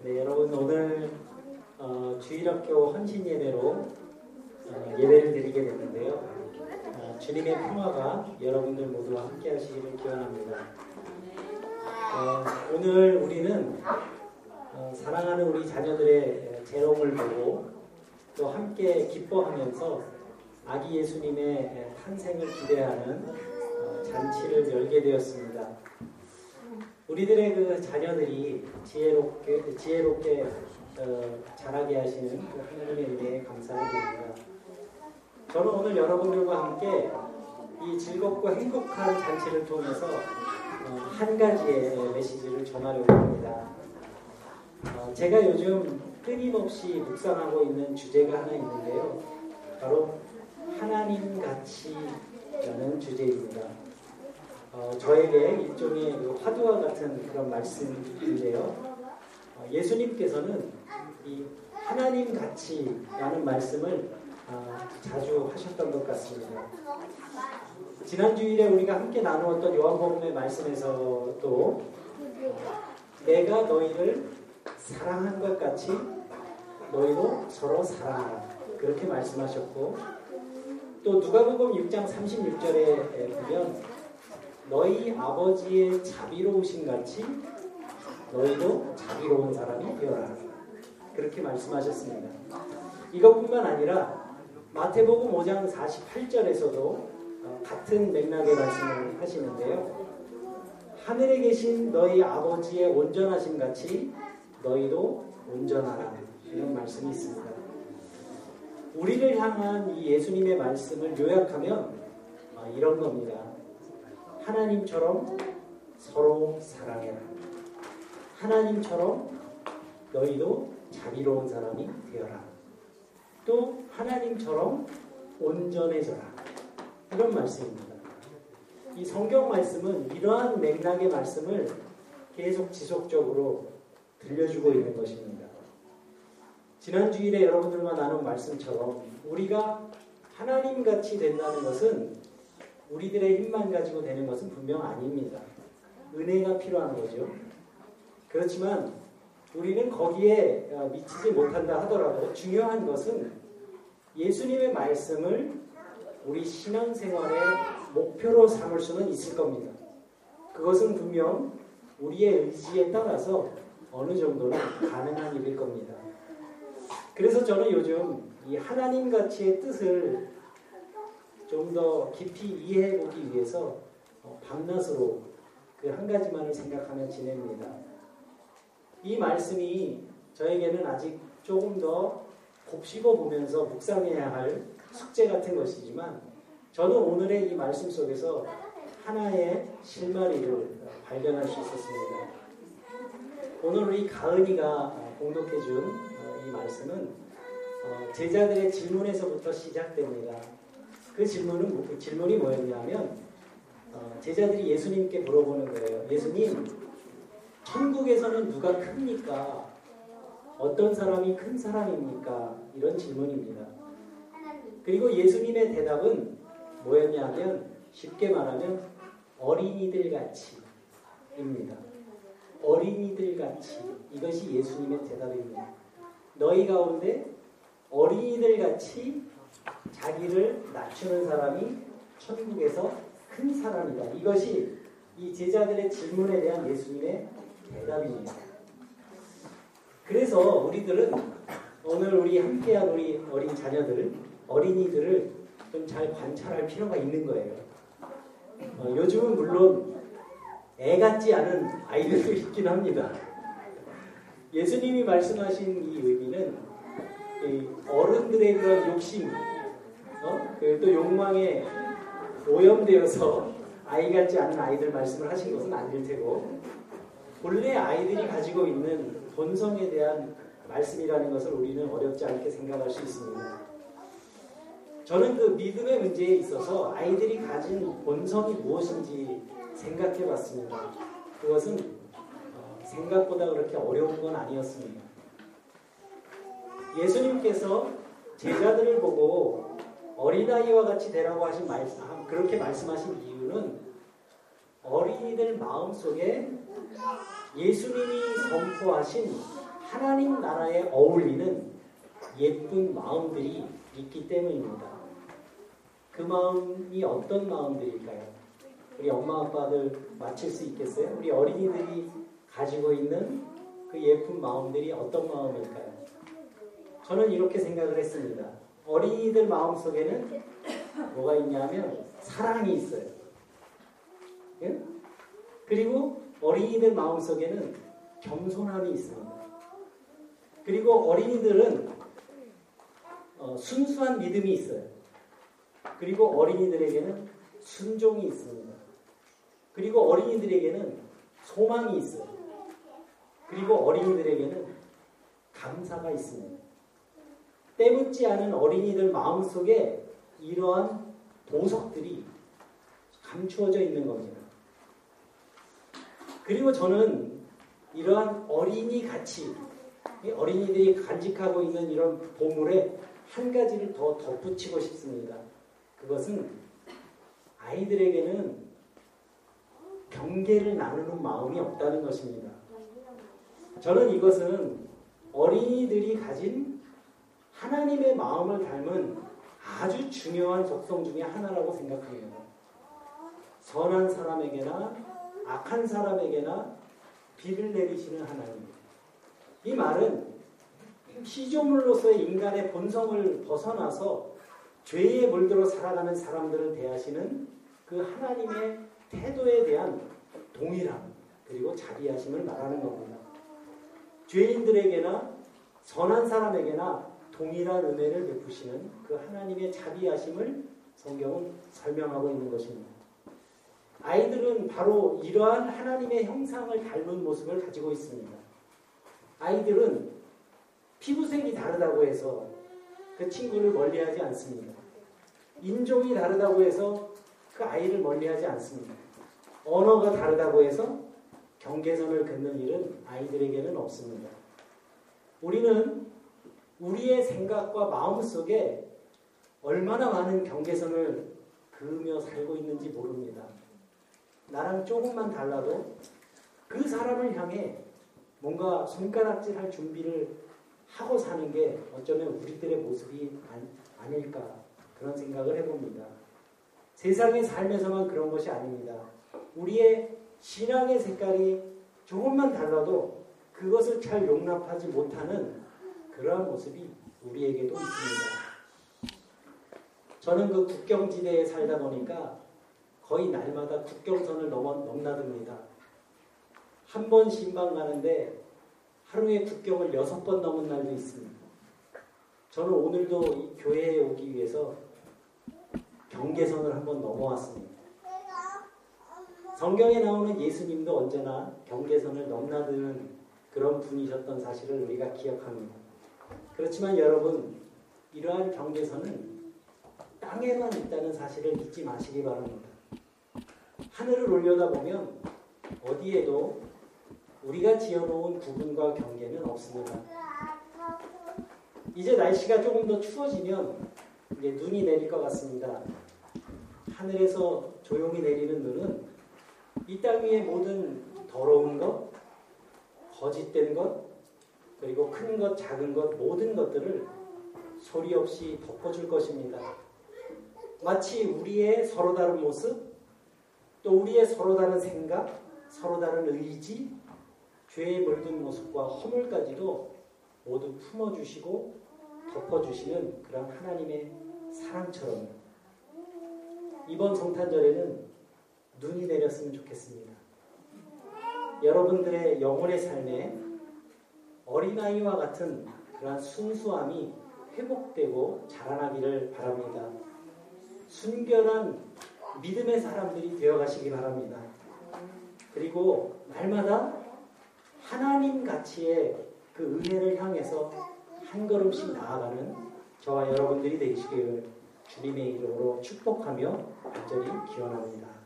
네, 여러분 오늘 어, 주일학교 헌신 예배로 어, 예배를 드리게 됐는데요. 어, 주님의 평화가 여러분들 모두와 함께 하시기를 기원합니다. 어, 오늘 우리는 어, 사랑하는 우리 자녀들의 재롱을 보고 또 함께 기뻐하면서 아기 예수님의 탄생을 기대하는 어, 잔치를 열게 되었습니다. 우리들의 그 자녀들이 지혜롭게 지혜롭게 어, 자라게 하시는 그 하나님의 은혜에 감사를 드립니다. 저는 오늘 여러분들과 함께 이 즐겁고 행복한 잔치를 통해서 어, 한 가지의 메시지를 전하려고 합니다. 어, 제가 요즘 끊임없이 묵상하고 있는 주제가 하나 있는데요. 바로 하나님 가치라는 주제입니다. 어, 저에게 일종의 그 화두와 같은 그런 말씀인데요. 어, 예수님께서는 이 하나님 가치라는 말씀을 어, 자주 하셨던 것 같습니다. 지난 주일에 우리가 함께 나누었던 요한복음의 말씀에서도 내가 너희를 사랑한 것 같이 너희도 서로 사랑하라 그렇게 말씀하셨고 또 누가복음 6장 36절에 보면 너희 아버지의 자비로우신 같이 너희도 자비로운 사람이 되어라 그렇게 말씀하셨습니다. 이것뿐만 아니라 마태복음 5장 48절에서도 같은 맥락의 말씀을 하시는데요. 하늘에 계신 너희 아버지의 온전하심 같이 너희도 온전하라 이런 말씀이 있습니다. 우리를 향한 이 예수님의 말씀을 요약하면 이런 겁니다. 하나님처럼 서로 사랑해라. 하나님처럼 너희도 자비로운 사람이 되어라. 또 하나님처럼 온전해져라. 이런 말씀입니다. 이 성경 말씀은 이러한 맥락의 말씀을 계속 지속적으로 들려주고 있는 것입니다. 지난 주일에 여러분들과 나눈 말씀처럼 우리가 하나님 같이 된다는 것은 우리들의 힘만 가지고 되는 것은 분명 아닙니다. 은혜가 필요한 거죠. 그렇지만 우리는 거기에 미치지 못한다 하더라도 중요한 것은 예수님의 말씀을 우리 신앙생활의 목표로 삼을 수는 있을 겁니다. 그것은 분명 우리의 의지에 따라서 어느 정도는 가능한 일일 겁니다. 그래서 저는 요즘 이 하나님 가치의 뜻을 좀 더 깊이 이해해 보기 위해서 밤낮으로 그 한 가지만을 생각하며 지냅니다. 이 말씀이 저에게는 아직 조금 더 곱씹어 보면서 묵상해야 할 숙제 같은 것이지만 저는 오늘의 이 말씀 속에서 하나의 실마리를 발견할 수 있었습니다. 오늘 우리 가은이가 공독해 준 이 말씀은 제자들의 질문에서부터 시작됩니다. 그 질문은 질문이 뭐였냐면 제자들이 예수님께 물어보는 거예요. 예수님, 천국에서는 누가 큽니까? 어떤 사람이 큰 사람입니까? 이런 질문입니다. 그리고 예수님의 대답은 뭐였냐면 쉽게 말하면 어린이들 같이입니다. 어린이들 같이 이것이 예수님의 대답입니다. 너희 가운데 어린이들 같이 자기를 낮추는 사람이 천국에서 큰 사람이다. 이것이 이 제자들의 질문에 대한 예수님의 대답입니다. 그래서 우리들은 오늘 우리 함께한 우리 어린 자녀들, 어린이들을 좀 잘 관찰할 필요가 있는 거예요. 어, 요즘은 물론 애 같지 않은 아이들도 있긴 합니다. 예수님이 말씀하신 이 의미는 이 어른들의 그런 욕심, 어? 또 욕망에 오염되어서 아이 같지 않은 아이들 말씀을 하신 것은 아닐 테고 본래 아이들이 가지고 있는 본성에 대한 말씀이라는 것을 우리는 어렵지 않게 생각할 수 있습니다. 저는 그 믿음의 문제에 있어서 아이들이 가진 본성이 무엇인지 생각해 봤습니다. 그것은 생각보다 그렇게 어려운 건 아니었습니다. 예수님께서 제자들을 보고 어린아이와 같이 되라고 하신 말씀, 그렇게 말씀하신 이유는 어린이들 마음 속에 예수님이 선포하신 하나님 나라에 어울리는 예쁜 마음들이 있기 때문입니다. 그 마음이 어떤 마음들일까요? 우리 엄마 아빠들 맞힐 수 있겠어요? 우리 어린이들이 가지고 있는 그 예쁜 마음들이 어떤 마음일까요? 저는 이렇게 생각을 했습니다. 어린이들 마음 속에는 뭐가 있냐면 사랑이 있어요. 예? 그리고 어린이들 마음 속에는 겸손함이 있습니다. 그리고 어린이들은 어, 순수한 믿음이 있어요. 그리고 어린이들에게는 순종이 있습니다. 그리고 어린이들에게는 소망이 있어요. 그리고 어린이들에게는 감사가 있습니다. 때묻지 않은 어린이들 마음속에 이러한 보석들이 감추어져 있는 겁니다. 그리고 저는 이러한 어린이 가치, 어린이들이 간직하고 있는 이런 보물에 한 가지를 더 덧붙이고 싶습니다. 그것은 아이들에게는 경계를 나누는 마음이 없다는 것입니다. 저는 이것은 어린이들이 가진 하나님의 마음을 닮은 아주 중요한 속성 중의 하나라고 생각합니다. 선한 사람에게나 악한 사람에게나 비를 내리시는 하나님. 이 말은 피조물로서의 인간의 본성을 벗어나서 죄에 물들어 살아가는 사람들을 대하시는 그 하나님의 태도에 대한 동일함 그리고 자비하심을 말하는 겁니다. 죄인들에게나 선한 사람에게나 동일한 은혜를 베푸시는 그 하나님의 자비하심을 성경은 설명하고 있는 것입니다. 아이들은 바로 이러한 하나님의 형상을 닮은 모습을 가지고 있습니다. 아이들은 피부색이 다르다고 해서 그 친구를 멀리하지 않습니다. 인종이 다르다고 해서 그 아이를 멀리하지 않습니다. 언어가 다르다고 해서 경계선을 긋는 일은 아이들에게는 없습니다. 우리는 우리의 생각과 마음 속에 얼마나 많은 경계선을 그으며 살고 있는지 모릅니다. 나랑 조금만 달라도 그 사람을 향해 뭔가 손가락질 할 준비를 하고 사는 게 어쩌면 우리들의 모습이 아닐까 그런 생각을 해봅니다. 세상의 삶에서만 그런 것이 아닙니다. 우리의 신앙의 색깔이 조금만 달라도 그것을 잘 용납하지 못하는 그러한 모습이 우리에게도 있습니다. 저는 그 국경지대에 살다 보니까 거의 날마다 국경선을 넘어, 넘나듭니다. 한 번 신방 가는데 하루에 국경을 여섯 번 넘은 날도 있습니다. 저는 오늘도 이 교회에 오기 위해서 경계선을 한번 넘어왔습니다. 성경에 나오는 예수님도 언제나 경계선을 넘나드는 그런 분이셨던 사실을 우리가 기억합니다. 그렇지만 여러분, 이러한 경계선은 땅에만 있다는 사실을 잊지 마시기 바랍니다. 하늘을 올려다보면 어디에도 우리가 지어놓은 구분과 경계는 없습니다. 이제 날씨가 조금 더 추워지면 이제 눈이 내릴 것 같습니다. 하늘에서 조용히 내리는 눈은 이 땅 위의 모든 더러운 것, 거짓된 것, 그리고 큰 것, 작은 것, 모든 것들을 소리 없이 덮어줄 것입니다. 마치 우리의 서로 다른 모습, 또 우리의 서로 다른 생각, 서로 다른 의지, 죄에 물든 모습과 허물까지도 모두 품어주시고 덮어주시는 그런 하나님의 사랑처럼 이번 성탄절에는 눈이 내렸으면 좋겠습니다. 여러분들의 영혼의 삶에 어린아이와 같은 그러한 순수함이 회복되고 자라나기를 바랍니다. 순결한 믿음의 사람들이 되어 가시기 바랍니다. 그리고 날마다 하나님 가치의 그 은혜를 향해서 한 걸음씩 나아가는 저와 여러분들이 되시기를 주님의 이름으로 축복하며 간절히 기원합니다.